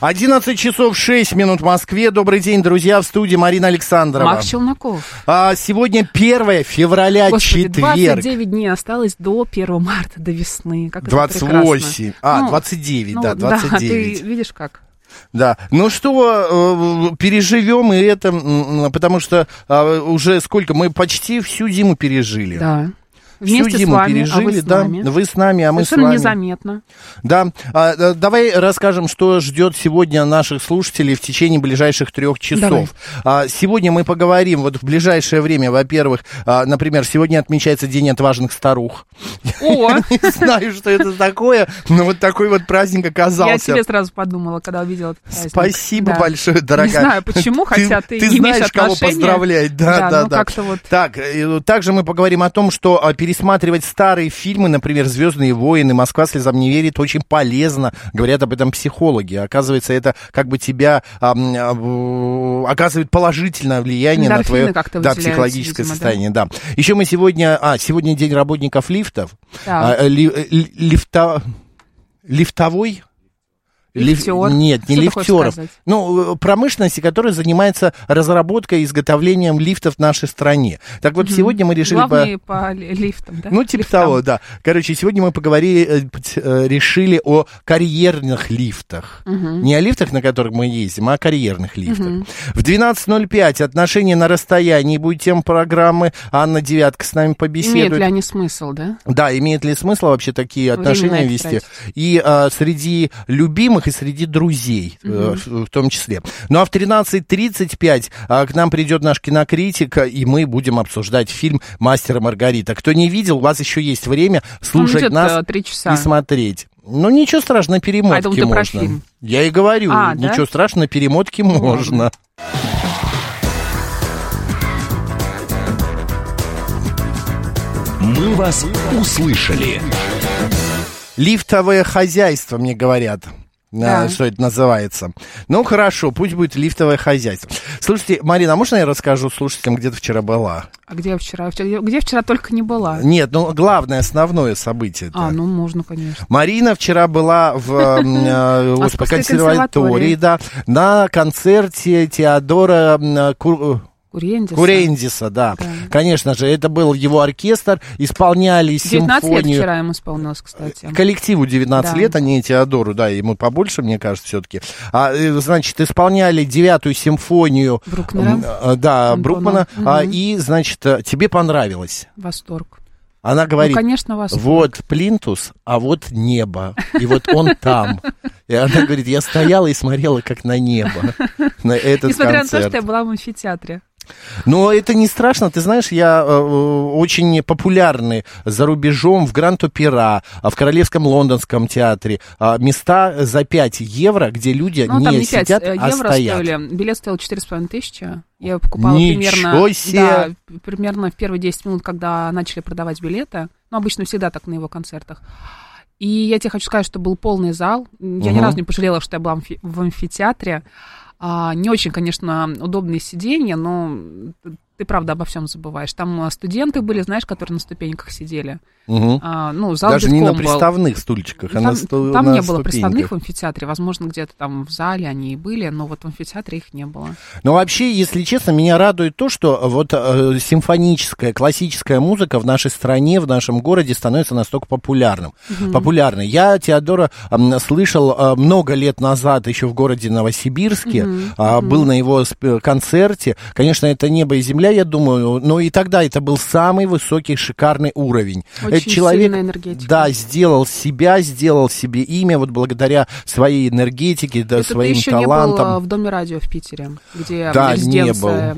11 часов 6 минут в Москве. Добрый день, друзья, в студии Марина Александрова. Макс Челноков. А, сегодня 1 февраля, Господи, четверг. 29 дней осталось до 1 марта, до весны. Как это 28. прекрасно. А, Ну, 29, ну, да, 29. ты видишь как? Да, ну что, э, переживем и это, потому что а, уже сколько, мы почти всю зиму пережили. Да. Всю Вместе зиму с вами, пережили, а вы с да. нами. Вы с нами, а мы с Совершенно вами. незаметно. Да, А, э, давай расскажем, что ждет сегодня наших слушателей в течение ближайших трех часов. А, Сегодня мы поговорим, вот в ближайшее время, во-первых, а, например, сегодня отмечается День отважных старух. О, Не знаю, что это такое, но вот такой вот праздник я оказался. тебе сразу подумала, когда увидела этот праздник. Спасибо Да. большое, дорогая. Не знаю, почему, хотя ты ты знаешь, кого поздравлять. Да, Да, да, ну да. как-то вот. Так, также мы поговорим о том, что а, пересматривать старые фильмы, например, «Звездные войны», «Москва слезам не верит», очень полезно. Говорят об этом психологи. Оказывается, это как бы тебя а, а, оказывает положительное влияние на твое да, психологическое видимо, да. состояние. Да. Еще мы сегодня... А, сегодня день работников лифтов. Так. А, ли- э, ли- лифта- Лифтовой? Лиф- Лифтер. Нет, не Что лифтеров. Ну, э, промышленности, которая занимается разработкой и изготовлением лифтов в нашей стране. Так вот, сегодня мы решили... Главные по ли- лифтам, да? Ну, типа Лифтам. того, да. Короче, сегодня мы поговорили, э, э, решили о карьерных лифтах. Не о лифтах, на которых мы ездим, а о карьерных лифтах. В 12.05 отношения на расстоянии будет тем программы. Анна Девятка с нами побеседует. Имеют ли они смысл, да? Да, имеет ли смысл вообще такие отношения вести? тратить. И а, среди любимых, и среди друзей э, в том числе. Ну а в 13.35 а, к нам придет наш кинокритик, и мы будем обсуждать фильм «Мастер и Маргарита». Кто не видел, у вас еще есть время слушать идет, нас э, часа. и смотреть. Ну, ничего страшного, на перемотке А, это ты про можно. фильм. Я и говорю, А, да? ничего страшного, на перемотке можно. «Мы вас услышали». Лифтовое хозяйство, мне говорят. Да. А, что это называется. Ну, хорошо, пусть будет лифтовое хозяйство. Слушайте, Марина, а можно я расскажу слушателям, где ты вчера была? А где я вчера? Где вчера только не была? Нет, ну, главное, основное событие. А, ну можно, конечно. Марина вчера была в э, Московской консерватории, да, на концерте Теодора Курендиса. Курендиса, да. Конечно же, это был его оркестр, исполняли 19 лет симфонию. вчера ему исполнилось, кстати. Коллективу 19 Да. лет, а не Теодору, да, ему побольше, мне кажется, все-таки. А, э, значит, исполняли девятую симфонию. Брукнера. э, Да, Антона. Брукмана. а, Мгм. и, значит, э, тебе понравилось. Восторг. Она говорит, ну, конечно, восторг. вот плинтус, а вот небо. И вот он там. И она говорит, я стояла и смотрела, как на небо, на этот Несмотря на то, концерт. что я была в амфитеатре. Но это не страшно, ты знаешь, я э, очень популярны за рубежом в Гранд-Опера, а в Королевском лондонском театре. а, места за 5 евро, где люди Ну, не там не 5 сидят, а евро стоят. стоили. Билет стоил 4,5 тысячи. Я покупала Ничего примерно... себе! Да, примерно в первые 10 минут, когда начали продавать билеты. Ну, обычно всегда так на его концертах. И я тебе хочу сказать, что был полный зал. Я ни Мгм. разу не пожалела, что я была в амфитеатре. А, не очень, конечно, удобные сиденья, но ты правда обо всем забываешь. Там а, студенты были, знаешь, которые на ступеньках сидели. Мгм. А, ну, зал Даже не на битком был. приставных стульчиках, а Там, на, сту- там на не было ступеньках. приставных в амфитеатре. Возможно, где-то там в зале они и были, но вот в амфитеатре их не было. Но вообще, если честно, меня радует то, что вот э, симфоническая, классическая музыка в нашей стране, в нашем городе становится настолько популярным. Популярной. Я Теодора м, слышал э, много лет назад еще в городе Новосибирске, а, был на его концерте. Конечно, это небо и земля, нуля, я думаю, но и тогда это был самый высокий, шикарный уровень. Очень Этот человек, сильная энергетика. да, сделал себя, сделал себе имя вот благодаря своей энергетике, да, Это своим ты еще талантам. не был а, в Доме радио в Питере, где Да, не был. а,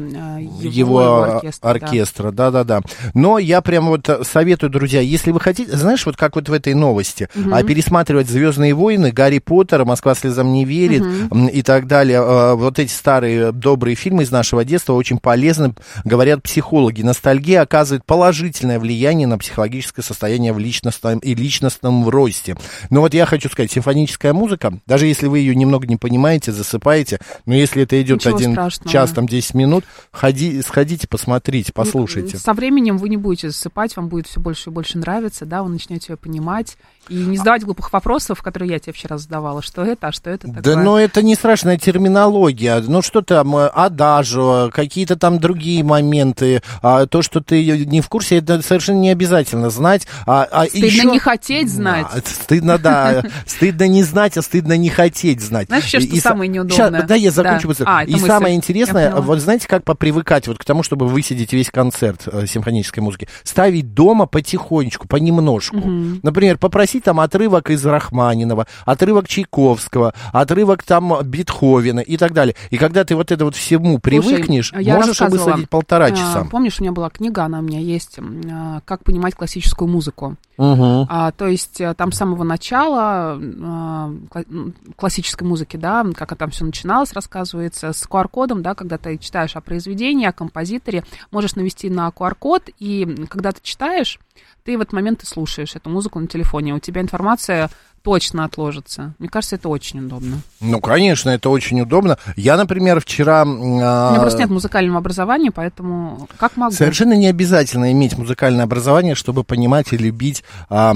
его, его, оркестра, оркестра. да. да, да, Но я прям вот э, советую, друзья, если вы хотите, знаешь, вот как вот в этой новости, а, пересматривать Звездные войны, Гарри Поттера, Москва слезам не верит м, и так далее. э, Вот эти старые добрые фильмы из нашего детства очень полезны, говорят психологи. Ностальгия оказывает положительное влияние на психологическое состояние в личностном и личностном росте. Но вот я хочу сказать, симфоническая музыка, даже если вы ее немного не понимаете, засыпаете, но если это идет Ничего один страшного. час, там 10 минут, ходи, сходите, посмотрите, послушайте. Со временем вы не будете засыпать, вам будет все больше и больше нравиться, да, вы начнете ее понимать и не задавать глупых вопросов, которые я тебе вчера задавала, что это, а что это такое. Да, но это не страшная терминология. Ну, что там, э, адажо, какие-то там другие моменты. А, то, что ты не в курсе, это совершенно не обязательно знать. А, а Стыдно еще- не хотеть знать. Да, стыдно, да. Стыдно не знать, а стыдно не хотеть знать. Знаешь, еще что И самое неудобное? Да, я закончу. Да. А, и мысль. самое интересное, вот знаете, как попривыкать вот к тому, чтобы высидеть весь концерт э, симфонической музыки? Ставить дома потихонечку, понемножку. Например, попросить там отрывок из Рахманинова, отрывок Чайковского, отрывок там Бетховена и так далее. И когда ты вот это вот всему привыкнешь, Слушай, можешь высадить полтора а, часа. Помнишь, у меня была книга, она у меня есть, а, «Как понимать классическую музыку». Мгм. А, то есть э, там с самого начала а, м, классической музыки, да, как там все начиналось, рассказывается, с QR-кодом, да, когда ты читаешь о произведении, о композиторе, можешь навести на QR-код, и когда ты читаешь, ты в этот момент и слушаешь эту музыку на телефоне, у тебя информация точно отложится. Мне кажется, это очень удобно. Ну, конечно, это очень удобно. Я, например, вчера... м, У а, меня просто нет музыкального образования, поэтому как могу? Совершенно не обязательно иметь музыкальное образование, чтобы понимать и любить а, а,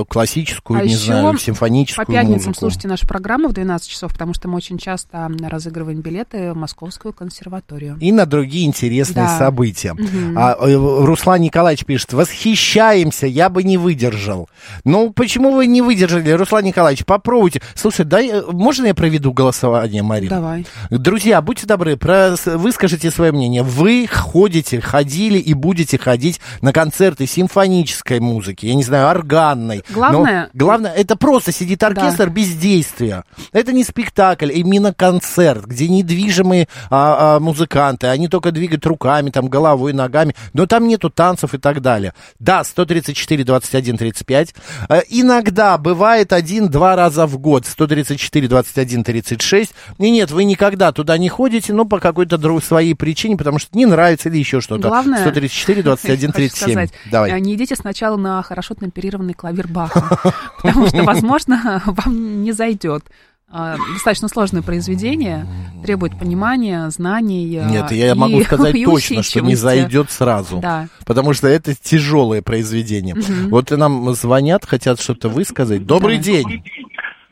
а, классическую, А не знаю, симфоническую По пятницам музыку. слушайте нашу программу в 12 часов, потому что мы очень часто разыгрываем билеты в Московскую консерваторию. И на другие интересные Да. события. А, э, Руслан Николаевич пишет, восхищаемся, я бы не выдержал. Ну, почему вы не выдержали, Руслан Николаевич? Попробуйте. Слушай, дай, э, можно я проведу голосование, Марина? Давай. Друзья, будьте добры, про- выскажите свое мнение. Вы ходите, ходили и будете ходить на концерты симфонической музыки, я не знаю, органной. Главное- Но главное, это просто сидит оркестр без действия. Это не спектакль, именно концерт, где недвижимые а, а, музыканты, они только двигают руками, там, головой, ногами, но там нету танцев и так далее. Да, 134, 21, 35. Э, Иногда бывает один-два раза в год, 134, 21, 36. И нет, вы никогда туда не ходите, но по какой-то друг, своей причине, потому что не нравится или еще что-то. Главное, 134, 21, хочу 37. сказать, Давай. э, не идите сначала на хорошо темперированный клавир Баха, потому что, возможно, вам не зайдет. А, Достаточно сложное произведение, требует понимания, знаний. э, Нет, я и- могу сказать и точно, что не зайдет сразу. Да. Потому что это тяжелое произведение. Вот и нам звонят, хотят что-то высказать. Добрый Да. день.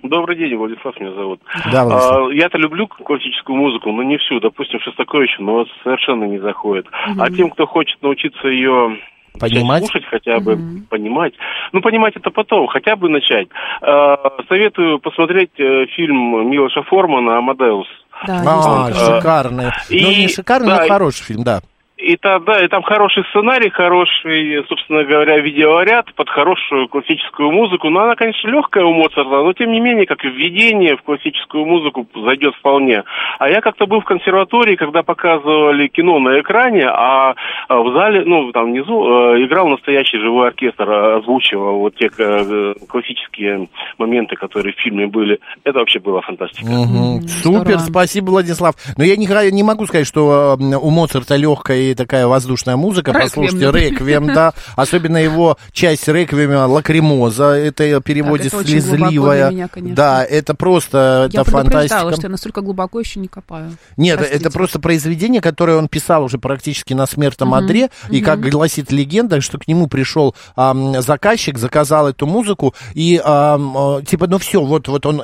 Добрый день, Владислав меня зовут. Да, Владислав. А, я-то люблю классическую музыку, но не всю. Допустим, Шостаковича, но вот совершенно не заходит. А тем, кто хочет научиться ее Понимать? слушать хотя бы, понимать. Ну, понимать это потом, хотя бы начать. А, советую посмотреть э, фильм Милоша Формана «Амадеус». Да, А, шикарный. И- Ну, не шикарный, да, но хороший фильм, да. И та, да, и там хороший сценарий, хороший, собственно говоря, видеоряд под хорошую классическую музыку. Но она, конечно, легкая у Моцарта, но тем не менее, как введение в классическую музыку зайдет вполне. А я как-то был в консерватории, когда показывали кино на экране, а а в зале, ну, там внизу, э, играл настоящий живой оркестр, э, озвучивал вот те э, классические моменты, которые в фильме были. Это вообще была фантастика. М, Супер, спасибо, Владислав. Но я не, не могу сказать, что у Моцарта легкая и такая воздушная музыка. Реквием. Послушайте, реквием, да. Особенно его часть реквиема лакримоза. Это переводе это очень глубоко слезливая. меня, конечно. Да, это просто, Я это фантастика. что я настолько глубоко еще не копаю. Нет, Простите. это просто произведение, которое он писал уже практически на смертном одре, и как гласит легенда, что к нему пришел ам, заказчик, заказал эту музыку, и э, типа, ну все, вот, вот он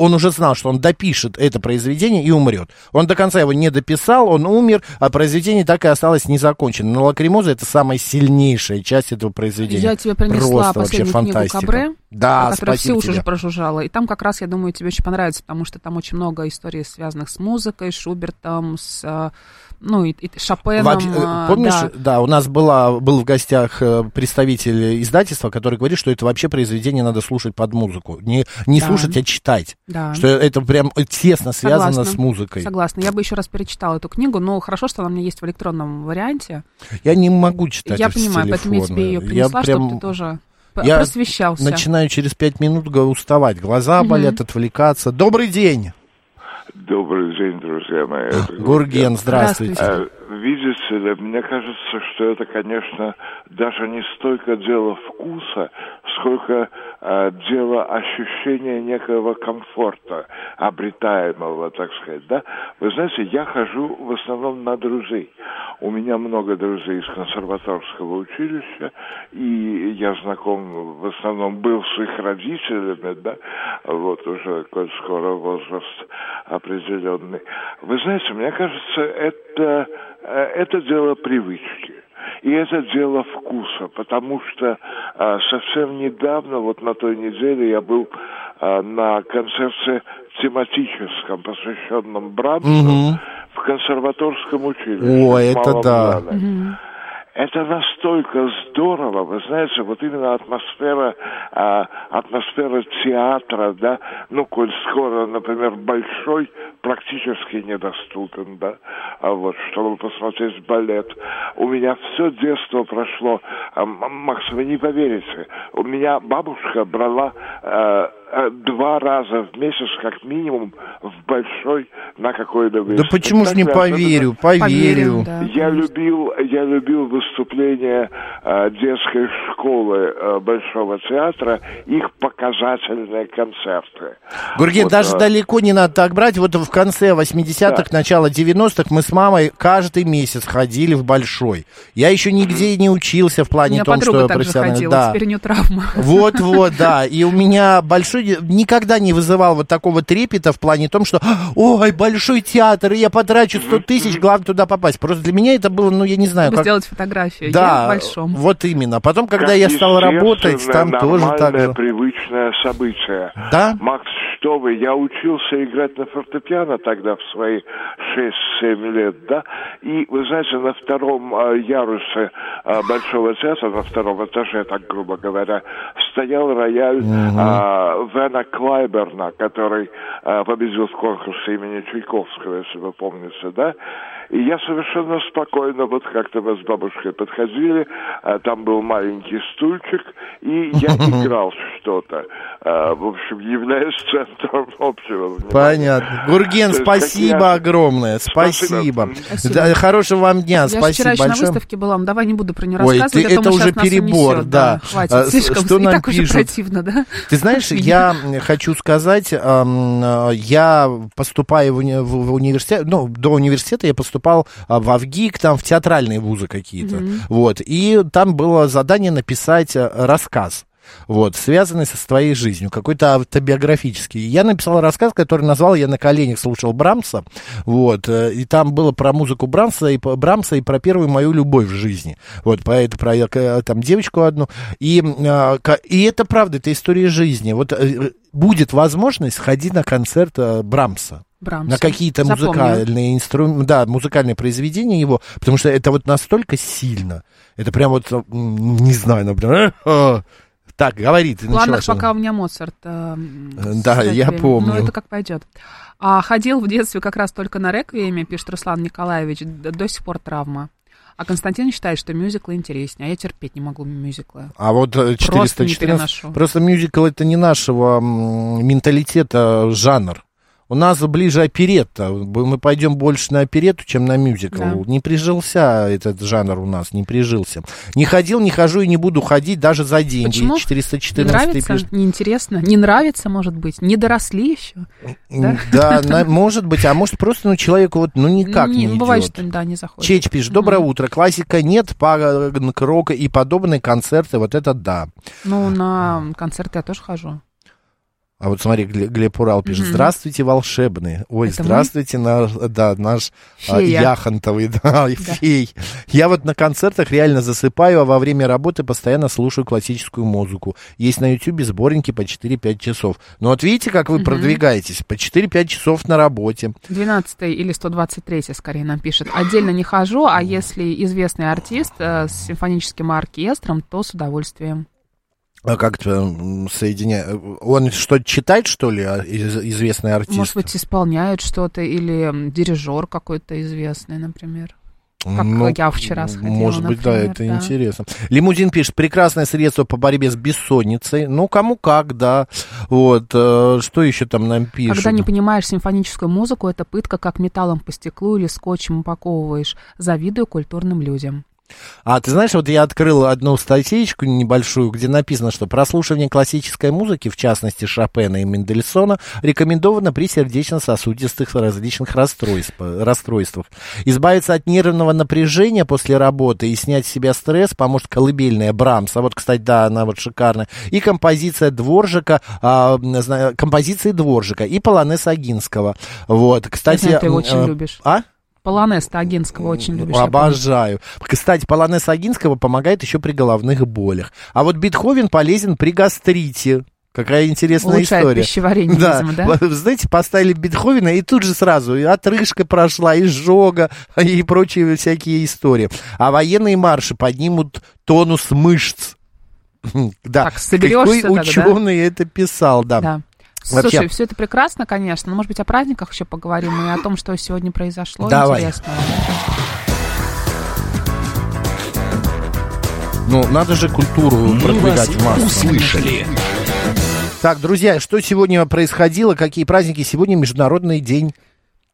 он уже знал, что он допишет это произведение и умрет. Он до конца его не дописал, он умер, а произведение так и осталось незаконченным. Но «Лакримоза» — это самая сильнейшая часть этого произведения. Я тебе принесла Просто вообще последнюю книгу фантастика. Кабре, Да, все спасибо уши уже прожужжала. И там как раз, я думаю, тебе очень понравится, потому что там очень много историй, связанных с музыкой, Шубертом, с, э, ну, и, и Шопеном. Вообще, э, э, помнишь, да. да. у нас была, был в гостях э, представитель издательства, который говорит, что это вообще произведение надо слушать под музыку. Не, не Да. слушать, а читать. Да. Что это прям тесно связано Согласна. с музыкой. Согласна. Я бы еще раз перечитала эту книгу, но хорошо, что она у меня есть в электронном варианте. Я не могу читать я понимаю, поэтому я тебе ее телефона. принесла, прям- чтобы ты тоже я просвещался. начинаю через пять минут уставать. Глаза болят, отвлекаться. Добрый день, Добрый день, друзья мои. Это Гурген, здравствуйте. А, Видите ли, мне кажется, что это, конечно, даже не столько дело вкуса, сколько а, дело ощущения некоего комфорта, обретаемого, так сказать, да? Вы знаете, я хожу в основном на друзей. У меня много друзей из консерваторского училища, и я знаком в основном был с их родителями, да, вот уже, коль скоро возраст определенный. Вы знаете, мне кажется, это, э, это дело привычки. И это дело вкуса, потому что а, совсем недавно, вот на той неделе, я был а, на концерте тематическом, посвященном Брамсу, Мгм. в консерваторском училище. О, это да. зале. Это настолько здорово, вы знаете, вот именно атмосфера, а, атмосфера театра, да, ну, коль скоро, например, большой практически недоступен, да, а вот, чтобы посмотреть балет. У меня все детство прошло, а, Макс, вы не поверите, у меня бабушка брала э, два раза в месяц, как минимум, в большой на какой-либо Да из почему же не поверю, особенно- поверю. да. я любил, я любил выступления э, детской школы э, Большого театра, их показательные концерты. Гурген, Вот, даже э, далеко не надо так брать. Вот в конце 80-х, начало 90-х мы с мамой каждый месяц ходили в Большой. Я еще нигде не учился в плане том, подруга что также профессионально- Да. теперь у нее травма. Вот, вот, да. И у меня большой никогда не вызывал вот такого трепета в плане том, что ой, большой театр, и я потрачу 100 тысяч, главное туда попасть. Просто для меня это было, ну, я не знаю, как... сделать фотографию. Да, Я в большом. вот именно. Потом, когда как я стал работать, там тоже так же. привычное событие. Да? Макс, что вы, я учился играть на фортепиано тогда в свои 6-7 лет, да, и, вы знаете, на втором э, ярусе э, Большого театра, на втором этаже, так грубо говоря, стоял рояль э, Вена Клайберна, который э, победил в конкурсе имени Чайковского, если вы помните, да, и я совершенно спокойно, вот как-то мы с бабушкой подходили, а, там был маленький стульчик, и я играл что-то. А, в общем, являясь центром общего внимания. Понятно. Гурген, есть, спасибо я- огромное. Спасибо. Спасибо. Да, хорошего вам дня. Я спасибо вчера еще на большое. выставке была, ну, давай не буду про нее Ой, рассказывать, ты- а то это уже перебор, унесет, да. Хватит, А, слишком, что и нам так уже пишут? противно, да? Ты знаешь, я хочу сказать, я поступаю в, уни- в- в университет, ну, до университета я поступал а, в АВГИК, там в театральные вузы какие-то, вот, и там было задание написать э, рассказ. Вот, связанный со своей жизнью, какой-то автобиографический. Я написал рассказ, который назвал «Я на коленях слушал Брамса», вот, э, и там было про музыку Брамса и, Брамса и про первую мою любовь в жизни. Вот, про это, про э, там девочку одну. И, э, и это правда, это история жизни. Вот э, будет возможность, сходи на концерт э, Брамса. Брамса. На какие-то музыкальные инструменты, да, музыкальные произведения его, потому что это вот настолько сильно. Это прям вот, не знаю, например, э, так, говори, ты В планах начала, пока у меня Моцарт. э, Да, я реквиемом. помню. Ну, это как пойдет. А, ходил в детстве как раз только на реквиеме, пишет Руслан Николаевич, до сих пор травма. А Константин считает, что мюзиклы интереснее, а я терпеть не могу мюзиклы. А вот э, Просто не 414... переношу. Просто мюзикл это не нашего менталитета жанр. У нас ближе оперетта. Мы пойдем больше на оперетту, чем на мюзикл. Да. Не прижился этот жанр у нас, не прижился. Не ходил, не хожу и не буду ходить даже за деньги. Почему? Не 414 нравится? пишет. Неинтересно? Не нравится, может быть? Не доросли еще? Да? Да, на- может быть, а может просто ну, человеку вот ну никак не, не, бывает, идет. что да, не заходит. Чеч пишет, доброе утро, классика нет, панк-рока и подобные концерты, вот это да. Ну, на концерты я тоже хожу. А вот смотри, Гле- Глеб Урал пишет, здравствуйте, волшебные. Ой, Это мы? здравствуйте, наш, да, наш а, Фея. яхонтовый, да, и фей. Я вот на концертах реально засыпаю, а во время работы постоянно слушаю классическую музыку. Есть на ютюбе сборники по 4-5 часов. Ну вот видите, как вы продвигаетесь, по 4-5 часов на работе. 12 или 123 скорее нам пишет. Отдельно не хожу, а если известный артист э, с симфоническим оркестром, то с удовольствием. А как-то м, соединя... Он что, читает, что ли, а, из- известный артист? Может быть, исполняют что-то или дирижер какой-то известный, например. Как я вчера сходила, Ну, Может быть, да, например, это да. интересно. Лимузин пишет, прекрасное средство по борьбе с бессонницей. Ну, кому как, да. Вот, э, что еще там нам пишут? Когда не понимаешь симфоническую музыку, это пытка, как металлом по стеклу или скотчем упаковываешь. Завидую культурным людям. А, ты знаешь, вот я открыл одну статейку небольшую, где написано, что прослушивание классической музыки, в частности Шопена и Мендельсона, рекомендовано при сердечно-сосудистых различных расстройств, расстройствах. Избавиться от нервного напряжения после работы и снять с себя стресс поможет колыбельная Брамса. Вот, кстати, да, она вот шикарная. И композиция Дворжика, а, композиции Дворжика и полонез Агинского. Вот, кстати... знаю, ты его очень э, любишь. А? Полонез Агинского очень любишь. Обожаю. Кстати, полонез Агинского помогает еще при головных болях. А вот Бетховен полезен при гастрите. Какая интересная Улучшает история. пищеварение, да. видимо, да? Знаете, поставили Бетховена, и тут же сразу и отрыжка прошла, и жога, и прочие всякие истории. А военные марши поднимут тонус мышц. Да, Так, соберешься какой тогда, да? ученый это писал, да. Да. Вообще- Слушай, все это прекрасно, конечно. Но, может быть, о праздниках еще поговорим и о том, что сегодня произошло Давай. интересного. Ну, надо же культуру Мы вас продвигать в массу. услышали. Так, друзья, что сегодня происходило, какие праздники? Сегодня Международный день...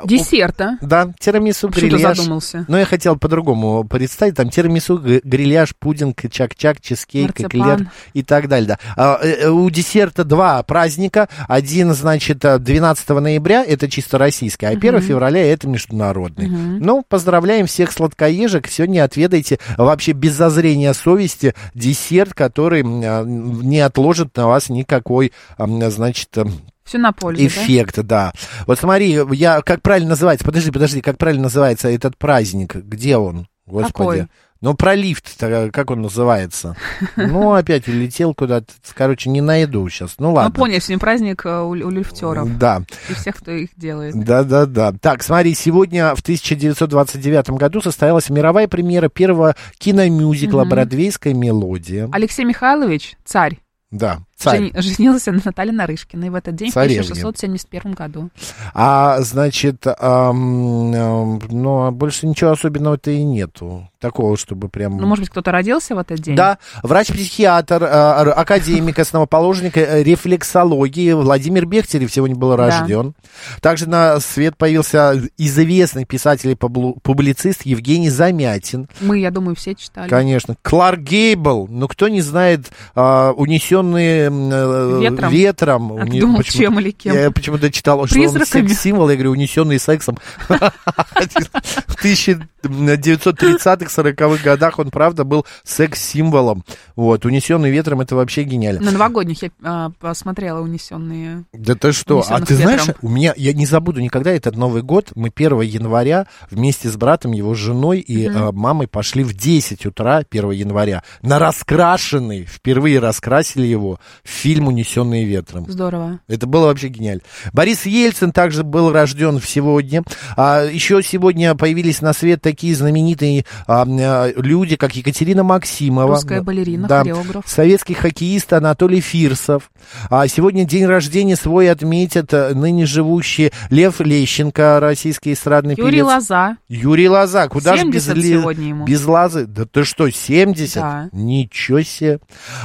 Десерта. Да, тирамису, Почему грильяж. задумался? Но я хотел по-другому представить. Там тирамису, грильяж, пудинг, чак-чак, чизкейк, эклер и так далее. Да. А, э, э, у десерта два праздника. Один, значит, э, 12 ноября, это чисто российский, а 1 февраля это международный. Ну, поздравляем всех сладкоежек. Сегодня отведайте вообще без зазрения совести десерт, который а, не отложит на вас никакой, значит, э, Все на пользу, да? Эффект, да. Вот смотри, я как правильно называется? Подожди, подожди, как правильно называется этот праздник? Где он? Господи. Какой? Ну, про лифт, как он называется? Ну, опять улетел куда-то. Короче, не найду сейчас. Ну, Ну, ладно. понял, сегодня праздник э, у, у лифтеров Да, и всех, кто их делает. да, да, да. Так, смотри, сегодня в 1929 году состоялась мировая премьера первого киномюзикла «Бродвейская мелодия». Алексей Михайлович, царь, Да, царь. жени- женился на Наталье Нарышкиной в этот день Царевне. в 1671 году. А, значит, ам, ам, ну, а больше ничего особенного-то и нету. Такого, чтобы прям... Ну, может быть, кто-то родился в этот день? Да, врач-психиатр, р- академик, основоположник э, рефлексологии Владимир Бехтерев сегодня был рожден. Также на свет появился известный писатель и публицист Евгений Замятин. Мы, я думаю, все читали. Конечно. Кларк Гейбл. Ну, кто не знает, а, унесенные э, Ветром? ветром. А Уни- думал, почему- чем или кем? Я почему-то читал, что он секс-символ. Я говорю, унесенный сексом. В 1930-х, 40-х годах он, правда, был секс-символом. Вот, унесенный ветром, это вообще гениально. На новогодних я а, посмотрела унесенные. Да ты что? А ты знаешь, у меня, я не забуду никогда этот Новый год. Мы 1 января вместе с братом, его женой и э, мамой пошли в 10 утра 1 января на раскрашенный, впервые раскрасили его, фильм «Унесенные ветром». Здорово. Это было вообще гениально. Борис Ельцин также был рожден сегодня. А, еще сегодня появились на свет такие знаменитые а, а, люди, как Екатерина Максимова. Русская балерина, Да. хореограф. Советский хоккеист Анатолий Фирсов. А сегодня день рождения свой отметят э, ныне живущий Лев Лещенко, российский эстрадный Юрий певец. Лоза. Юрий Лоза. Куда же без, 70 Ле- сегодня ему. без Лазы? Да ты что, 70? Да. Ничего себе.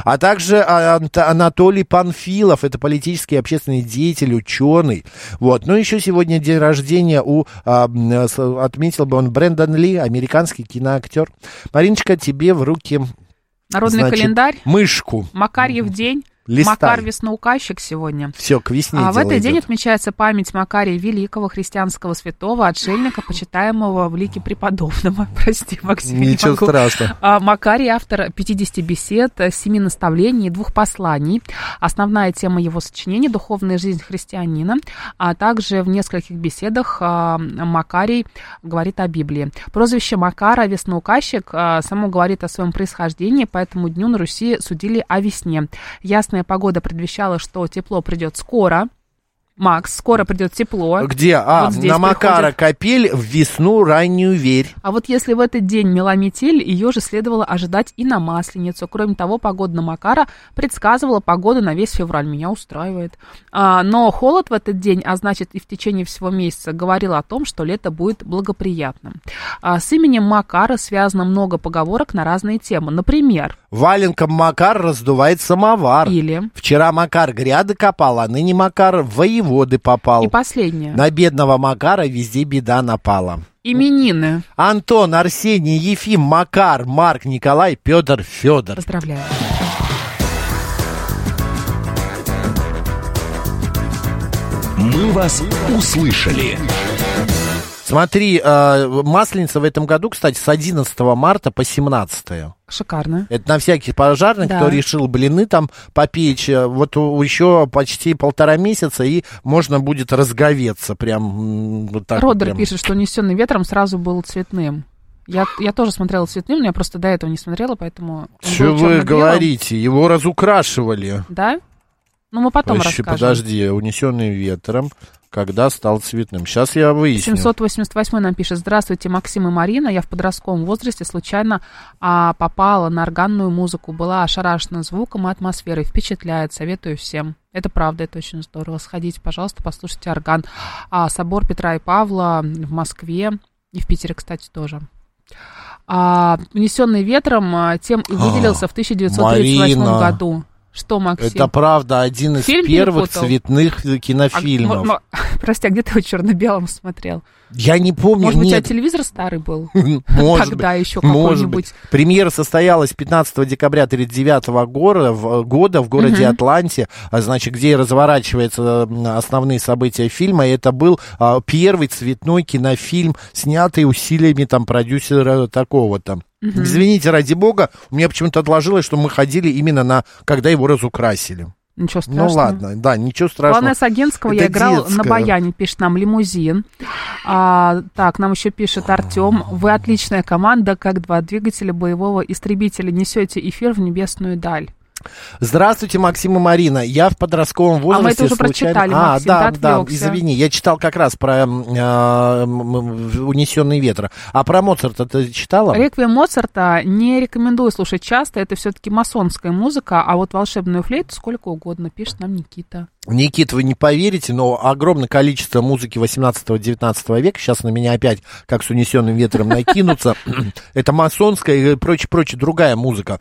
А также а, Ант- Анатолий Панфилов, это политический и общественный деятель, ученый. Вот. Ну, еще сегодня день рождения у, а, с- отметил бы он Брэндон Ли, американский киноактер. Мариночка, тебе в руки Народный значит, календарь. мышку. Макарьев день. Листай. Макар Весноуказчик сегодня. Все, к весне А в этот день идет. отмечается память Макария Великого, христианского святого, отшельника, почитаемого в лике преподобного. Прости, Максим, не Ничего могу. страшного. А, Макарий автор 50 бесед, э, семи наставлений и двух посланий. Основная тема его сочинения – духовная жизнь христианина, а также в нескольких беседах а, Макарий говорит о Библии. Прозвище Макара «Весноуказчик» а, само говорит о своем происхождении, по этому дню на Руси судили о весне. Ясная погода предвещала, что тепло придет скоро. Макс, скоро придет тепло. Где? А, Вот на Макара приходит. копель в весну раннюю верь. А вот если в этот день мела метель, ее же следовало ожидать и на Масленицу. Кроме того, погода на Макара предсказывала погоду на весь февраль. Меня устраивает. А, но холод в этот день, а значит и в течение всего месяца, говорил о том, что лето будет благоприятным. А, с именем Макара связано много поговорок на разные темы. Например, Валенком Макар раздувает самовар. или... Вчера Макар гряды копал, а ныне Макар в воеводы попал. И последнее. На бедного Макара везде беда напала. Именины. Антон, Арсений, Ефим, Макар, Марк, Николай, Петр, Федор. Поздравляю. «Мы вас услышали». Смотри, э, Масленица в этом году, кстати, с 11 марта по 17. Шикарно. Это на всяких пожарных, Да. кто решил блины там попечь. э, Вот еще почти полтора месяца, и можно будет разговеться прям вот так. Родер прям. пишет, что унесенный ветром сразу был цветным. Я, я тоже смотрела цветным, но я просто до этого не смотрела, поэтому... Что вы говорите? Его разукрашивали. Да? Ну, мы потом Вообще, расскажем. подожди, унесенный ветром, когда стал цветным. Сейчас я выясню. 788 нам пишет. Здравствуйте, Максим и Марина. Я в подростковом возрасте случайно а, попала на органную музыку. Была ошарашена звуком и атмосферой. Впечатляет. Советую всем. Это правда, это очень здорово. Сходите, пожалуйста, послушайте орган. А, собор Петра и Павла в Москве и в Питере, кстати, тоже. А, «Унесенный ветром» а, тем и выделился в 1938 Марина. году. Что, Максим? Это правда один из Фильм первых перепутал? цветных А, кинофильмов. м- прости, а где ты его черно-белым смотрел? Я не помню, Может быть, у тебя нет. телевизор старый был? Может Тогда быть, еще какой-нибудь. Премьера состоялась 15 декабря 1939 года, в, года в городе Мгм. Атланте, а, значит, где разворачиваются основные события фильма. И это был а, первый цветной кинофильм, снятый усилиями там продюсера такого-то. Мгм. Извините, ради бога, у меня почему-то отложилось, что мы ходили именно на, когда его разукрасили. Ничего страшного. Ну ладно, да, ничего страшного. Главное, с Агентского я Это играл на детское. баяне, пишет нам лимузин. А, так, нам еще пишет Артем. Вы отличная команда, как два двигателя боевого истребителя. Несете эфир в небесную даль. Здравствуйте, Максим и Марина. Я в подростковом возрасте А мы это уже случайно... прочитали, А, Максим, да, да, извини, я читал как раз про м, «Унесенный ветра». А про Моцарта ты читала? Реквием Моцарта не рекомендую слушать часто. Это все-таки масонская музыка, а вот волшебную флейту сколько угодно, пишет нам Никита. Никит, вы не поверите, но огромное количество музыки 18-19 века, сейчас на меня опять, как с унесенным ветром, накинутся, это масонская и прочее-прочее другая музыка.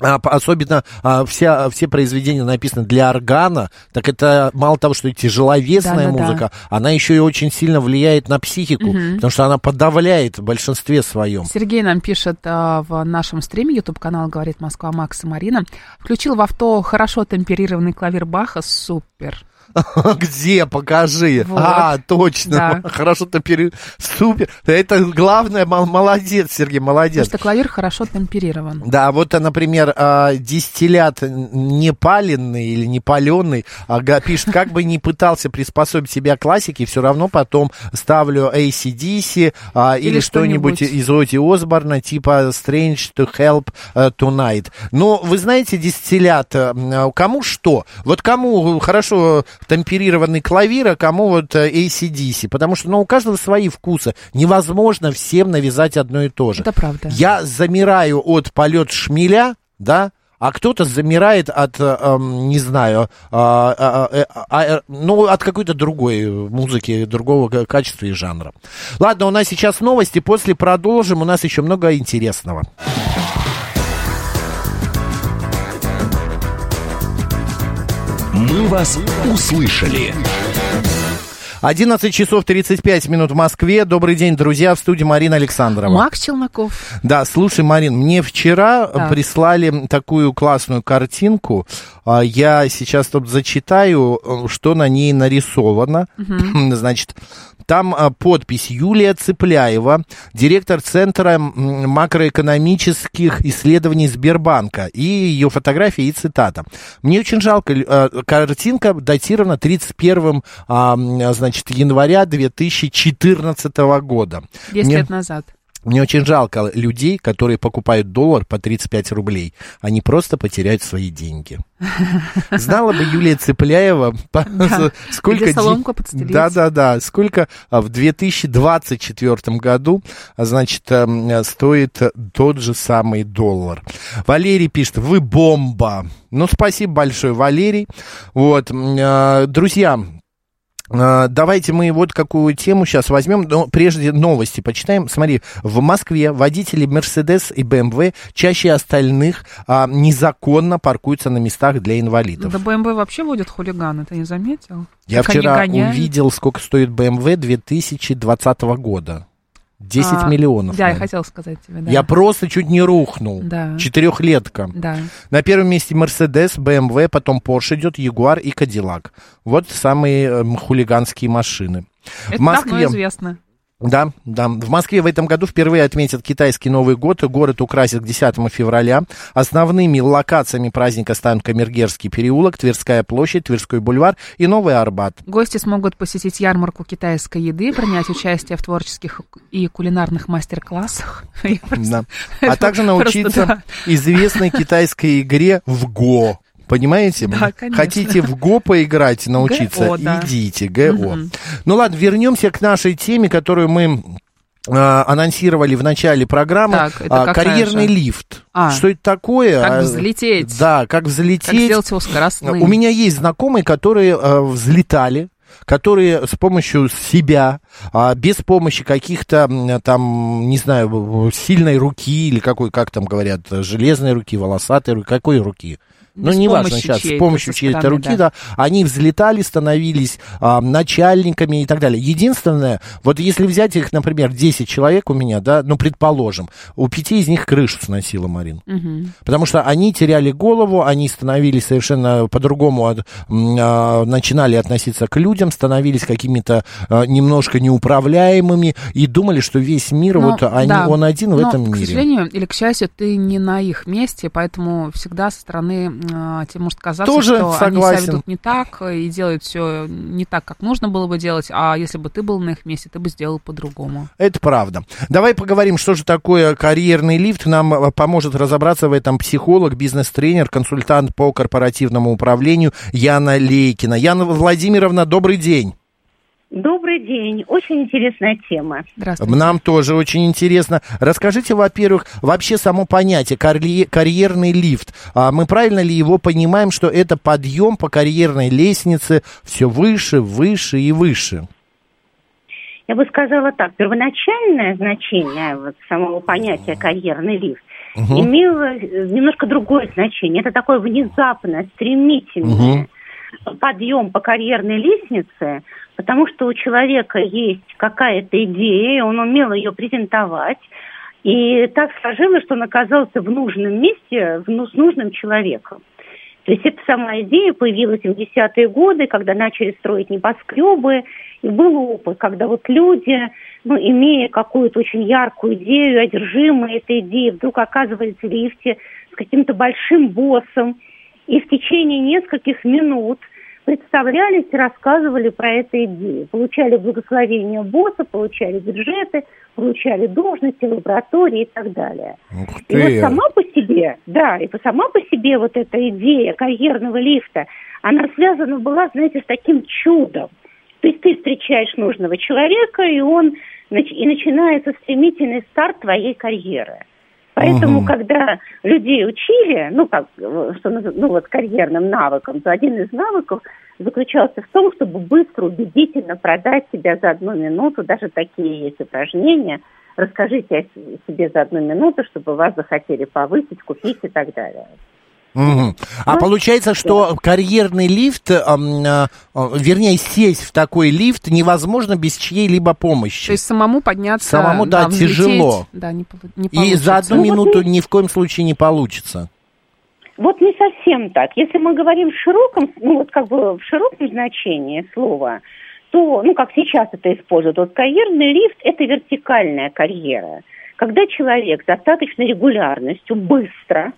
А, особенно а, вся, все произведения написаны для органа, так это мало того, что тяжеловесная Да-да-да. музыка, она еще и очень сильно влияет на психику, Мгм. потому что она подавляет в большинстве своем. Сергей нам пишет а, в нашем стриме, YouTube канал говорит Москва Макс и Марина. Включил в авто хорошо темперированный клавир Баха, супер. Где? Покажи. Вот. А, точно. Да. Хорошо ты пере... Супер. Это главное, мол- молодец, Сергей, Потому молодец. что клавир хорошо темперирован. Да, вот, а, например, а, дистиллят не паленный или не паленый, а, пишет, как бы не пытался приспособить себя к классике, все равно потом ставлю ACDC или, Или что-нибудь из Оти Осборна, типа Strange to Help э, Tonight. Но, вы знаете, дистиллят, э, кому что? Вот кому хорошо темперированный клавир, а кому вот э, ACDC? Потому что, ну, у каждого свои вкусы. Невозможно всем навязать одно и то же. Это правда. Я замираю от полет шмеля, да, а кто-то замирает от, э, эм, не знаю, э, а, ну, от какой-то другой музыки, другого ка- качества и жанра. Ладно, у нас сейчас новости, после продолжим, у нас еще много интересного. «Мы вас услышали». 11 часов 35 минут в Москве. Добрый день, друзья, в студии Марина Александрова. Макс Челноков. Да, слушай, Марин, мне вчера Да. прислали такую классную картинку. А, Я сейчас тут зачитаю, э, что на ней нарисовано. Значит, там а, подпись Юлия Цыпляева, директор Центра макроэкономических исследований Сбербанка. И ее фотография и цитата. Мне очень жалко, э, картинка датирована 31 а, м, значит, января 2014 года. 10 Мне- лет назад. Мне очень жалко людей, которые покупают доллар по 35 рублей. Они просто потеряют свои деньги. Знала бы Юлия Цыпляева, по- сколько... Соломку подстелить. Да-да-да, сколько а, в 2024 году, а, значит, эм, стоит тот же самый доллар. Валерий пишет, вы бомба. Ну, спасибо большое, Валерий. Вот, э, друзья, а, Давайте мы вот какую тему сейчас возьмем, но прежде новости почитаем. Смотри, в Москве водители Мерседес и БМВ чаще остальных а, незаконно паркуются на местах для инвалидов. Да БМВ вообще водят хулиганы, ты не заметил? Я они вчера увидел, сколько стоит БМВ 2020 года. 10 А, миллионов. Да, я наверное. хотела сказать тебе, да. Я просто чуть не рухнул. Да. Четырехлетка. Да. На первом месте Мерседес, БМВ, потом Порш идет, Ягуар и Кадиллак. Вот самые эм, хулиганские машины. Это давно известно. Да, да. В Москве в этом году впервые отметят китайский Новый год. Город украсит к 10 февраля. Основными локациями праздника станут Камергерский переулок, Тверская площадь, Тверской бульвар и Новый Арбат. Гости смогут посетить ярмарку китайской еды, принять участие в творческих и кулинарных мастер-классах. Да. А также научиться известной китайской игре в ГО. Понимаете? Да, конечно. Хотите в ГО поиграть, научиться? ГО, да. Идите, ГО. Мгм. Ну ладно, вернемся к нашей теме, которую мы а, анонсировали в начале программы. Так, А, карьерный же? лифт. А. Что это такое? Как А, взлететь. Да, как взлететь. Как сделать его скоростным. У меня есть знакомые, которые э, взлетали, которые с помощью себя, а, без помощи каких-то там, не знаю, сильной руки или какой, как там говорят, железной руки, волосатой руки, какой руки? Ну, неважно помощи сейчас, с помощью чьей-то стороны, руки, да. да, они взлетали, становились а, начальниками и так далее. Единственное, вот если взять их, например, 10 человек у меня, да, ну, предположим, у пяти из них крышу сносила Марин. Мгм. Потому что они теряли голову, они становились совершенно по-другому, от- а, начинали относиться к людям, становились какими-то а, немножко неуправляемыми и думали, что весь мир, Ну, вот они, да. он один в Но, этом К мире. сожалению или к счастью, ты не на их месте, поэтому всегда со стороны может казаться, Тоже что они согласен. себя ведут не так и делают все не так, как нужно было бы делать, а если бы ты был на их месте, ты бы сделал по-другому. Это правда. Давай поговорим, что же такое карьерный лифт. Нам э, поможет разобраться в этом психолог, бизнес-тренер, консультант по корпоративному управлению Яна Лейкина. Яна Владимировна, добрый день. Добрый день. Очень интересная тема. Здравствуйте. Нам тоже очень интересно. Расскажите, во-первых, вообще само понятие карье- карьерный лифт. А мы правильно ли его понимаем, что это подъем по карьерной лестнице все выше, выше и выше? Я бы сказала так, первоначальное значение вот самого понятия карьерный лифт Мгм. имело немножко другое значение. Это такое внезапное, стремительное подъем по карьерной лестнице, потому что у человека есть какая-то идея, он умел ее презентовать, и так сложилось, что он оказался в нужном месте ну- с нужным человеком. То есть эта сама идея появилась в 70-е годы, когда начали строить небоскребы, и был опыт, когда вот люди, ну, имея какую-то очень яркую идею, одержимые этой идеей, вдруг оказывались в лифте с каким-то большим боссом, и в течение нескольких минут представлялись и рассказывали про эту идею. Получали благословение босса, получали бюджеты, получали должности, лаборатории и так далее. И вот сама по себе, да, и по- сама по себе вот эта идея карьерного лифта, она связана была, знаете, с таким чудом. То есть ты встречаешь нужного человека, и он и начинается стремительный старт твоей карьеры. Поэтому, Мгм. когда людей учили, ну, как, что, ну, вот карьерным навыкам, то один из навыков заключался в том, чтобы быстро, убедительно продать себя за одну минуту. Даже такие есть упражнения. Расскажите о себе за одну минуту, чтобы вас захотели повысить, купить и так далее. Мгм. А получается, что карьерный лифт, а, а, вернее, сесть в такой лифт невозможно без чьей-либо помощи. То есть самому подняться, Самому, да, взлететь, тяжело. Да, не, не И за получится. одну минуту ни в коем случае не получится. Вот не совсем так. Если мы говорим в широком, ну вот как бы в широком значении слова, то, ну как сейчас это используют, вот карьерный лифт – это вертикальная карьера. Когда человек с достаточной регулярностью, быстро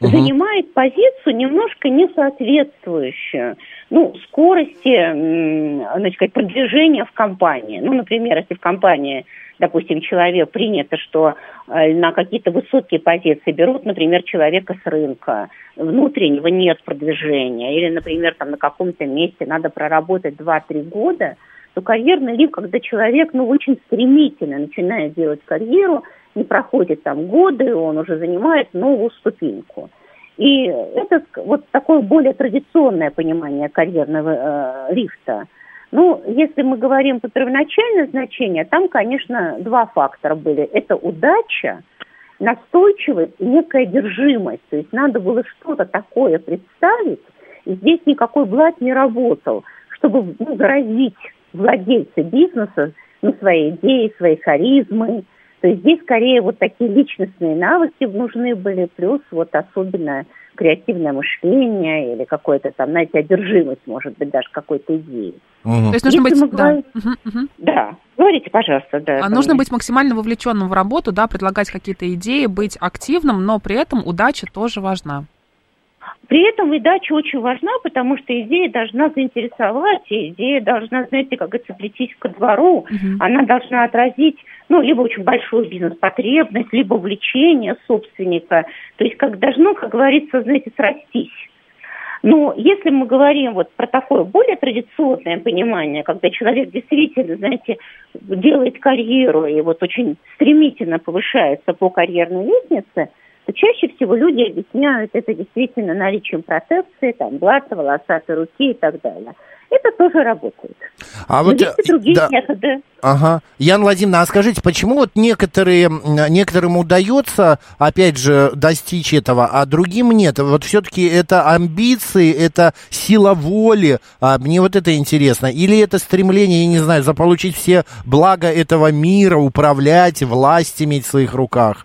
занимает позицию немножко не соответствующую ну, скорости значит, сказать, продвижения в компании. Ну, например, если в компании, допустим, человек принято, что э, на какие-то высокие позиции берут, например, человека с рынка, внутреннего нет продвижения, или, например, там на каком-то месте надо проработать 2-3 года, то карьерный лифт, когда человек, ну, очень стремительно начинает делать карьеру, не проходит там годы, он уже занимает новую ступеньку. И это вот такое более традиционное понимание карьерного э, лифта. Ну, если мы говорим про первоначальное значение, там, конечно, два фактора были. Это удача, настойчивость и некая одержимость. То есть надо было что-то такое представить, и здесь никакой блат не работал, чтобы ну, заразить владельца бизнеса ну, своей идеей, своей харизмой. То есть здесь скорее вот такие личностные навыки нужны были, плюс вот особенно креативное мышление или какое-то там, знаете, одержимость, может быть, даже какой-то идеей. То есть нужно Если быть... да. говорим- Мгм, мгм. Да, говорите, пожалуйста, да. А нужно мне. быть максимально вовлеченным в работу, да, предлагать какие-то идеи, быть активным, но при этом удача тоже важна. При этом удача очень важна, потому что идея должна заинтересовать, и идея должна, знаете, как говорится, прийтись ко двору. Она должна отразить, ну, либо очень большую бизнес-потребность, либо увлечение собственника. То есть как должно, как говорится, знаете, срастись. Но если мы говорим вот про такое более традиционное понимание, когда человек действительно, знаете, делает карьеру и вот очень стремительно повышается по карьерной лестнице, то чаще всего люди объясняют это действительно наличием протекции, там, блата, волосатой руки и так далее. Это тоже работает. А Но вот, есть и э, другие да. методы. Ага. Ян Владимировна, а скажите, почему вот некоторые, некоторым удается, опять же, достичь этого, а другим нет? Вот все-таки это амбиции, это сила воли, а мне вот это интересно. Или это стремление, я не знаю, заполучить все блага этого мира, управлять, власть иметь в своих руках?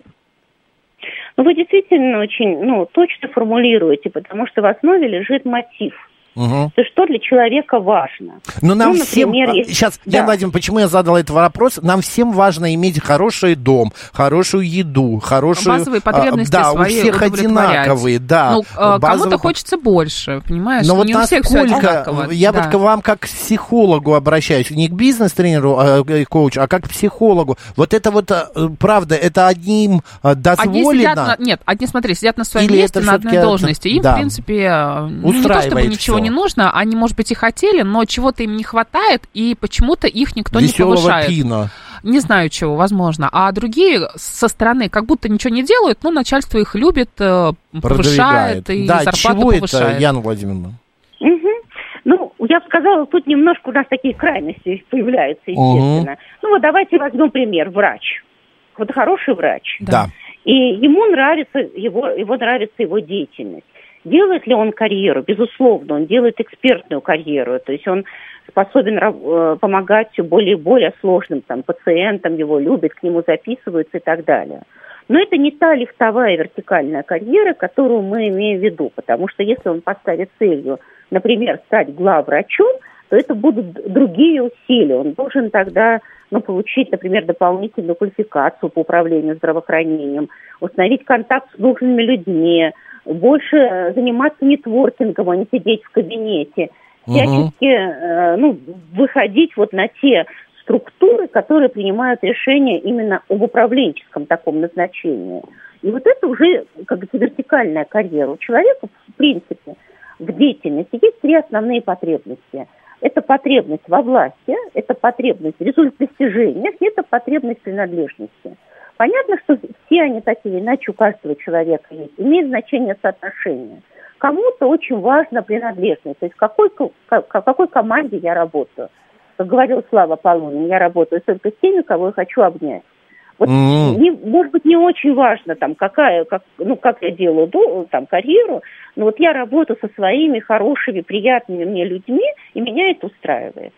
Но вы действительно очень ну, точно формулируете, потому что в основе лежит мотив. Мгм. То что для человека важно. Но нам Ну, всем... например, если- Сейчас, Да. Ян Владимировна, почему я задал этот вопрос? Нам всем важно иметь хороший дом, хорошую еду, хорошую... Базовые а, потребности Да, у свои всех удовлетворять. одинаковые, да. Ну, э, базовые кому-то хочется больше, понимаешь? Но вот не у всех все насколько, одинаково. я да. вот к вам как к психологу обращаюсь, не к бизнес-тренеру, а к коучу, а как к психологу. Вот это вот, э, правда, это одним э, Одни дозволено? сидят на, нет, одни, смотри, сидят на своем Или месте, на одной должности. Им, да, в принципе, э, ну, не то чтобы устраивает ничего. Не нужно, они, может быть, и хотели, но чего-то им не хватает, и почему-то их никто не Веселого повышает. пина. Не знаю чего, возможно. А другие со стороны как будто ничего не делают, но начальство их любит, э, повышает и да, зарплату чего повышает. это, Яна Владимировна? Ну, я бы сказала, тут немножко у нас такие крайности появляются, естественно. Ну вот давайте возьмем пример. Врач. Вот хороший врач. Да. И ему нравится его, его нравится его деятельность. Делает ли он карьеру? Безусловно, он делает экспертную карьеру. То есть он способен э, помогать более и более сложным там, пациентам, его любят, к нему записываются и так далее. Но это не та лифтовая вертикальная карьера, которую мы имеем в виду, потому что если он поставит целью, например, стать главврачом, то это будут другие усилия. Он должен тогда ну, получить, например, дополнительную квалификацию по управлению здравоохранением, установить контакт с нужными людьми, больше э, заниматься нетворкингом, а не сидеть в кабинете, всячески э, ну, выходить вот на те структуры, которые принимают решения именно об управленческом таком назначении. И вот это уже как говорится, вертикальная карьера. У человека, в принципе, в деятельности есть три основные потребности. Это потребность во власти, это потребность в результат достижениях, это потребность принадлежности. Понятно, что все они такие, иначе у каждого человека есть. Имеет значение соотношение. Кому-то очень важна принадлежность, то есть в какой, какой команде я работаю. Как говорил Слава Полунин, я работаю только с теми, кого я хочу обнять. Вот не- может быть, не очень важно, там, какая, как, ну, как я делаю до- там, карьеру, но вот я работаю со своими хорошими, приятными мне людьми, и меня это устраивает.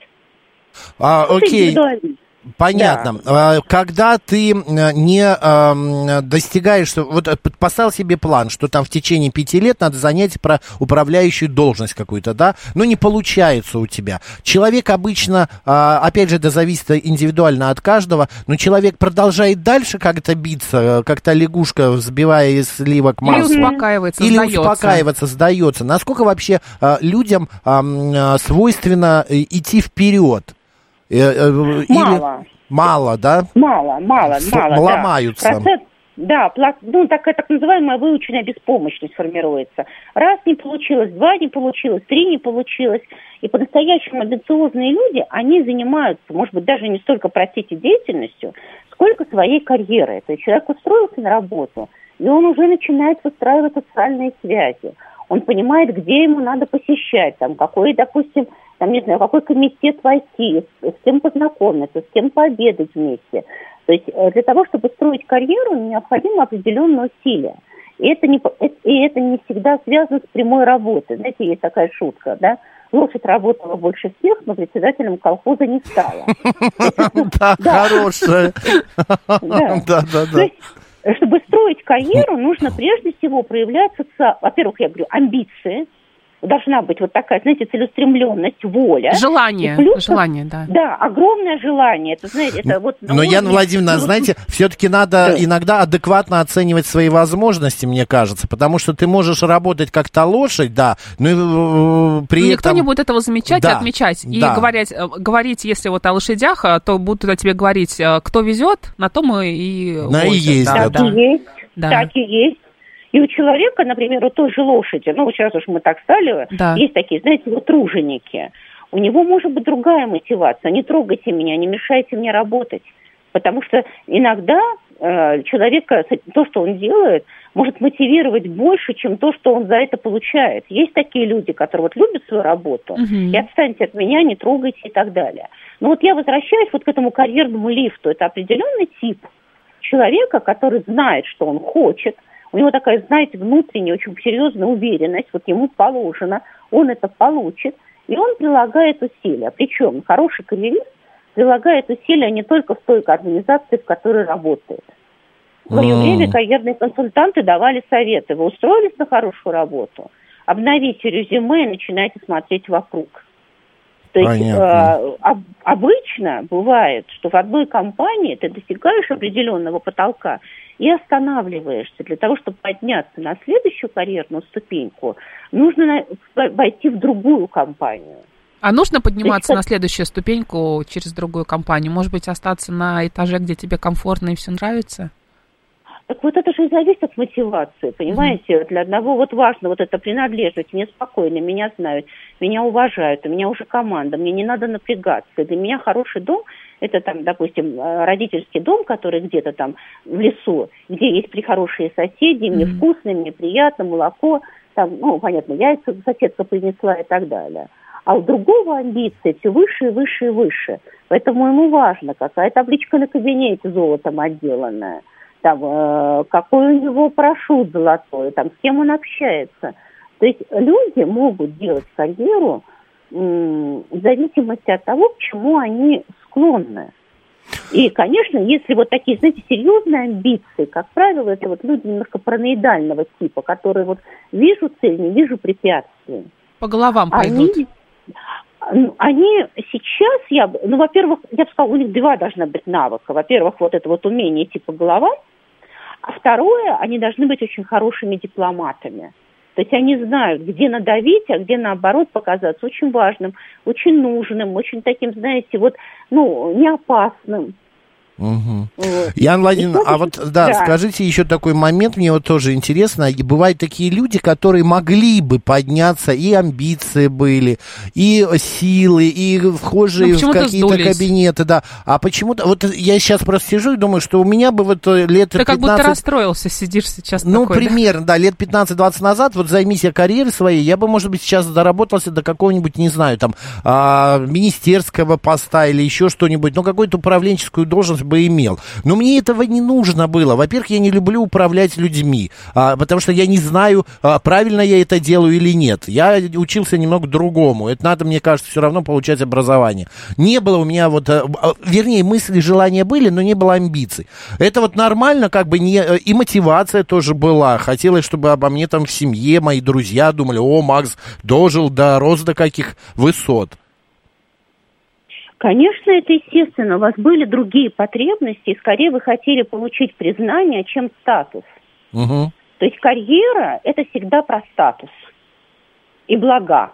А, окей. индивидуализм. Понятно. А, Когда ты не достигаешь, что- вот э, поставил себе план, что там в течение пяти лет надо занять про управляющую должность какую-то, да, но не получается у тебя. Человек обычно, а, опять же, это зависит индивидуально от каждого, но человек продолжает дальше как-то биться, э, как-то лягушка взбивая из сливок Или масло. успокаивается, Или сдается. успокаиваться, сдается. Насколько вообще а, людям свойственно э, идти вперед? Э, э, или- Мало. Мало, да? Мало, мало, Ф- мало. да. ломаются. Процесс- да, ну, такая так называемая выученная беспомощность формируется. Раз не получилось, два не получилось, три не получилось. И по-настоящему амбициозные люди, они занимаются, может быть, даже не столько, простите, деятельностью, сколько своей карьерой. То есть человек устроился на работу, и он уже начинает выстраивать социальные связи. Он понимает, где ему надо посещать, там, какой, допустим, там, не знаю, в какой комитет войти, с, кем познакомиться, с кем пообедать вместе. То есть э, для того, чтобы строить карьеру, необходимо определенные усилия. И это, не, э- и это не всегда связано с прямой работой. Знаете, есть такая шутка, да? Лошадь работала больше всех, но председателем колхоза не стала. Да, хорошая. Да. Да, да, э, чтобы строить карьеру, нужно прежде всего проявлять, во-первых, я говорю, амбиции. Должна быть вот такая, знаете, целеустремленность, воля. Желание, И плюс- желание, да. Да, огромное желание. Это, знаете, это вот... на Но, Яна уровне- Владимировна, ну, вот знаете, все-таки надо иногда адекватно оценивать свои возможности, мне кажется, потому что ты можешь работать как та лошадь, да, но и, э, при Ну, Никто этом... не будет этого замечать Да, и отмечать. И да. говорить, э, говорить, если вот о лошадях, э, то будут о тебе говорить, кто везет, на том и, и На и ездят. Да, Так да. и есть, Да. так и есть. И у человека, например, у той же лошади, ну, сейчас уж мы так стали, Да. есть такие, знаете, вот труженики. У него может быть другая мотивация. Не трогайте меня, не мешайте мне работать. Потому что иногда э, человека, с- то, что он делает, может мотивировать больше, чем то, что он за это получает. Есть такие люди, которые вот любят свою работу, Мгм. и отстаньте от меня, не трогайте и так далее. Но вот я возвращаюсь вот к этому карьерному лифту. Это определенный тип человека, который знает, что он хочет, у него такая, знаете, внутренняя, очень серьезная уверенность, вот ему положено, он это получит, и он прилагает усилия. Причем хороший карьерист прилагает усилия не только в той организации, в которой работает. В свое время карьерные консультанты давали советы. Вы устроились на хорошую работу? Обновите резюме и начинайте смотреть вокруг. То есть Понятно. э, об- обычно бывает, что в одной компании ты достигаешь определенного потолка и останавливаешься. Для того, чтобы подняться на следующую карьерную ступеньку, нужно войти в другую компанию. А нужно подниматься на следующую ступеньку через другую компанию? Может быть, остаться на этаже, где тебе комфортно и все нравится? Так вот это же и зависит от мотивации, понимаете? Для одного вот важно вот эта принадлежность. Мне спокойно, меня знают, меня уважают, у меня уже команда, мне не надо напрягаться. Для меня хороший дом – это там, допустим, э, родительский дом, который где-то там в лесу, где есть прихорошие соседи, мне вкусно, мне приятно, молоко, там, ну, понятно, яйца соседка принесла и так далее. А у другого амбиции все выше и выше и выше. Поэтому ему важно, какая табличка на кабинете золотом отделанная, там, э, какой у него парашют золотой, там, с кем он общается. То есть люди могут делать карьеру в зависимости от того, к чему они склонны. И, конечно, если вот такие, знаете, серьезные амбиции, как правило, это вот люди немножко параноидального типа, которые вот вижу цель, не вижу препятствий. По головам пойдут. Они, ну, они сейчас, я, ну, во-первых, я бы сказала, у них два должна быть навыка. Во-первых, вот это вот умение идти по головам, а второе, они должны быть очень хорошими дипломатами. То есть они знают, где надавить, а где, наоборот, показаться очень важным, очень нужным, очень таким, знаете, вот, ну, неопасным. Мгм. Вот. Яна Владимировна, а вот, да, да. скажите еще такой момент, мне вот тоже интересно. И Бывают такие люди, которые могли бы подняться, и амбиции были, и силы, и вхожие Но в какие-то сдулись. кабинеты, да. А почему-то, вот я сейчас просто сижу и думаю, что у меня бы вот э, лет Ты 15... как будто расстроился, сидишь сейчас Ну, такой, да? примерно, да, лет 15-20 назад, вот займись я карьерой своей, я бы, может быть, сейчас доработался до какого-нибудь, не знаю, там, а, министерского поста или еще что-нибудь, ну, какую-то управленческую должность бы имел. Но мне этого не нужно было. Во-первых, я не люблю управлять людьми, а, потому что я не знаю, а, правильно я это делаю или нет. Я учился немного другому. Это надо, мне кажется, все равно получать образование. Не было у меня вот, а, а, вернее, мысли, желания были, но не было амбиций. Это вот нормально, как бы не... э, И мотивация тоже была. Хотелось, чтобы обо мне там в семье мои друзья думали, о, Макс дожил, до каких высот. Конечно, это естественно. У вас были другие потребности, и скорее вы хотели получить признание, чем статус. Мгм. То есть карьера – это всегда про статус и блага.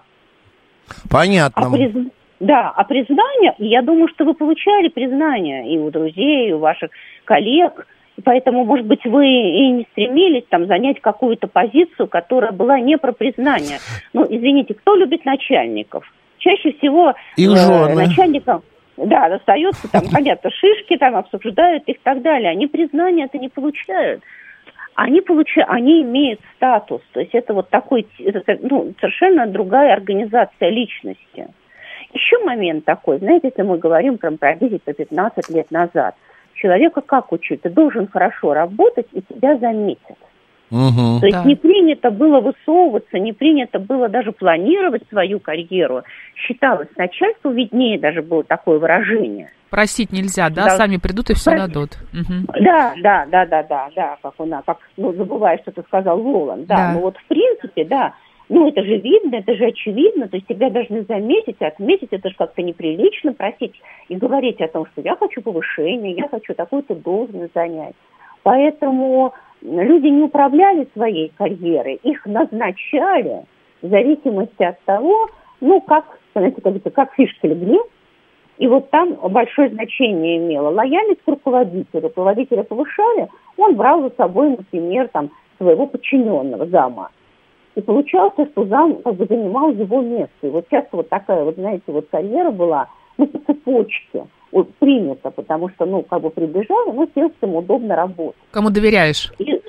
Понятно. А приз- Да, а признание, я думаю, что вы получали признание и у друзей, и у ваших коллег, поэтому, может быть, вы и не стремились там занять какую-то позицию, которая была не про признание. Ну, извините, кто любит начальников? Чаще всего Их э, жены. начальникам да, достается там, понятно, шишки там обсуждают их и так далее. Они признания это не получают. Они получают, они имеют статус. То есть это вот такой, это, ну, совершенно другая организация личности. Еще момент такой, знаете, если мы говорим прям про 10-15 лет назад, человека как учить? Ты должен хорошо работать, и тебя заметят. Мгм. То есть Да. не принято было высовываться, не принято было даже планировать свою карьеру. Считалось, начальству виднее даже было такое выражение. Просить нельзя, да? Да. Сами придут и все Просить. дадут. Мгм. Да, да, да, да, да, да, как у нас, как, ну, забываешь, что ты сказал Волан, да, Да. ну вот в принципе, да, ну это же видно, это же очевидно, то есть тебя должны заметить, отметить, это же как-то неприлично просить и говорить о том, что я хочу повышения, я хочу такую-то должность занять. Поэтому люди не управляли своей карьерой, их назначали в зависимости от того, ну, как, знаете, как, говорится, как фишки легли, и вот там большое значение имело лояльность к руководителю. Руководителя повышали, он брал за собой, например, там, своего подчиненного зама. И получалось, что зам как бы занимал его место. И вот часто вот такая, вот знаете, вот карьера была, ну, по цепочке принято, потому что, ну, как бы прибежал, ну, сел, с кем удобно работать. Кому доверяешь? И,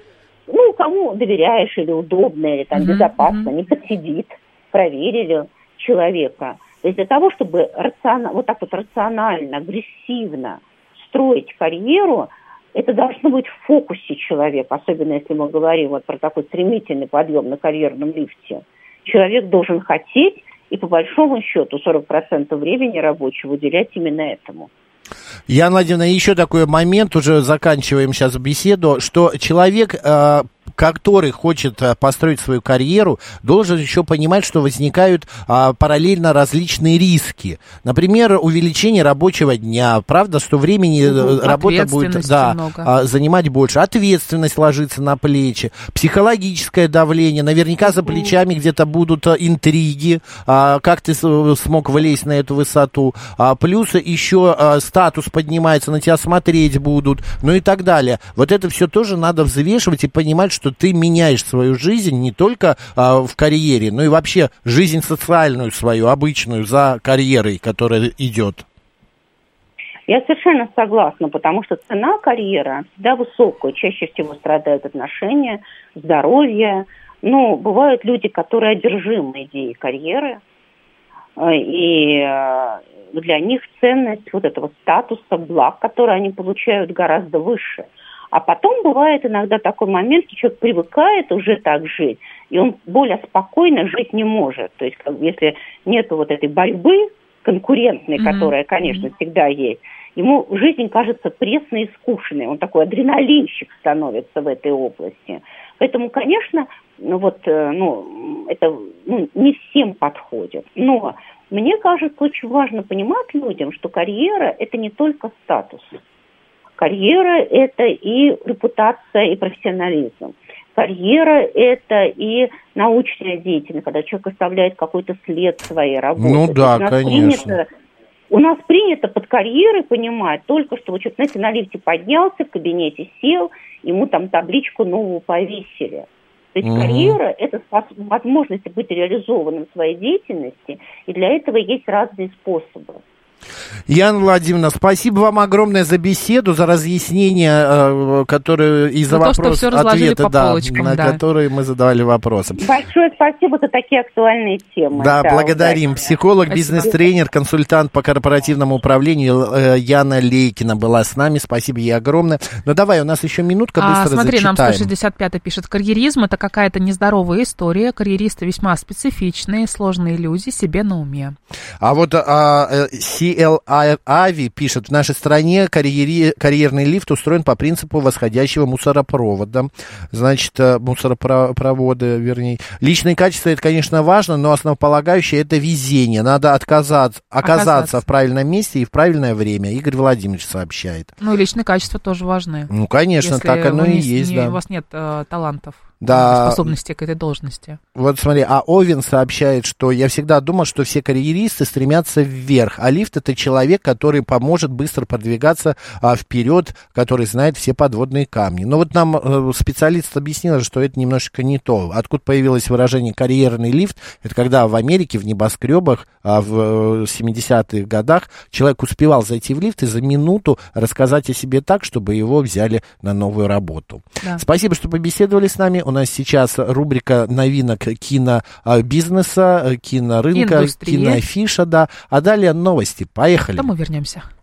ну, кому доверяешь или удобно, или там Мгм, безопасно, не подсидит, проверили человека. То есть для того, чтобы рациона- вот так вот рационально, агрессивно строить карьеру, это должно быть в фокусе человека, особенно если мы говорим вот про такой стремительный подъем на карьерном лифте. Человек должен хотеть и по большому счету 40% времени рабочего уделять именно этому. Яна Владимировна, еще такой момент, уже заканчиваем сейчас беседу, что человек, э, который хочет э, построить свою карьеру, должен еще понимать, что возникают а, параллельно различные риски. Например, увеличение рабочего дня, правда, что времени э, работа будет да, много. а, занимать больше, ответственность ложится на плечи, психологическое давление, наверняка за плечами где-то будут а, интриги, а, как ты смог влезть на эту высоту, а, плюс еще а, статус поднимается, на тебя смотреть будут, ну и так далее. Вот это все тоже надо взвешивать и понимать, что ты меняешь свою жизнь не только а, в карьере, но и вообще жизнь социальную свою, обычную, за карьерой, которая идет. Я совершенно согласна, потому что цена карьеры всегда высокая. Чаще всего страдают отношения, здоровье. Ну, бывают люди, которые одержимы идеей карьеры, э, и э, для них ценность вот этого статуса, благ, которые они получают, гораздо выше. А потом бывает иногда такой момент, что человек привыкает уже так жить, и он более спокойно жить не может. То есть, как если нет вот этой борьбы конкурентной, Мгм. которая, конечно, всегда есть, ему жизнь кажется пресной и скучной. Он такой адреналинщик становится в этой области. Поэтому, конечно, ну вот, э, ну, это ну, не всем подходит. Но мне кажется, очень важно понимать людям, что карьера – это не только статус. Карьера – это и репутация, и профессионализм. Карьера – это и научная деятельность, когда человек оставляет какой-то след своей работы. Ну да, конечно. принято- у нас принято под карьерой понимать только, что вот, человек, знаете, на лифте поднялся, в кабинете сел, ему там табличку новую повесили. То есть Мгм. карьера – это возможность быть реализованным в своей деятельности, и для этого есть разные способы. Яна Владимировна, спасибо вам огромное за беседу, за разъяснение, э, которые и за За то, что вопрос разложили ответы, по да, полочкам, на да. которые мы задавали вопросы. Большое спасибо за такие актуальные темы. Да, благодарим. удачи. Психолог, бизнес-тренер, консультант по корпоративному управлению э, Яна Лейкина была с нами. Спасибо ей огромное. Ну давай, у нас еще минутка, А, быстро смотри, нам зачитаем. 165 пишет, карьеризм это какая-то нездоровая история, карьеристы весьма специфичные, сложные люди, себе на уме. А вот а, э, CL Ави пишет, в нашей стране карьери- карьерный лифт устроен по принципу восходящего мусоропровода. Значит, э, мусоропровода, вернее. Личные качества, это, конечно, важно, но основополагающее это везение. Надо отказаться, оказаться, Оказаться. в правильном месте и в правильное время. Игорь Владимирович сообщает. Ну и личные качества тоже важны. Ну, конечно, Если так оно и есть, не- да. У вас нет э, талантов, Да. способностей к этой должности. Вот смотри, а Овен сообщает, что я всегда думал, что все карьеристы стремятся вверх, а лифт это человек, который поможет быстро продвигаться а, вперед, который знает все подводные камни. Но вот нам э, специалист объяснил, что это немножечко не то. Откуда появилось выражение карьерный лифт? Это когда в Америке в небоскребах а, в э, 70-х годах человек успевал зайти в лифт и за минуту рассказать о себе так, чтобы его взяли на новую работу. Да. Спасибо, что побеседовали с нами. У нас сейчас рубрика новинок кинобизнеса, кинорынка, Индустрии. кинофиша, да. А далее новости. Поехали. Потом мы вернемся.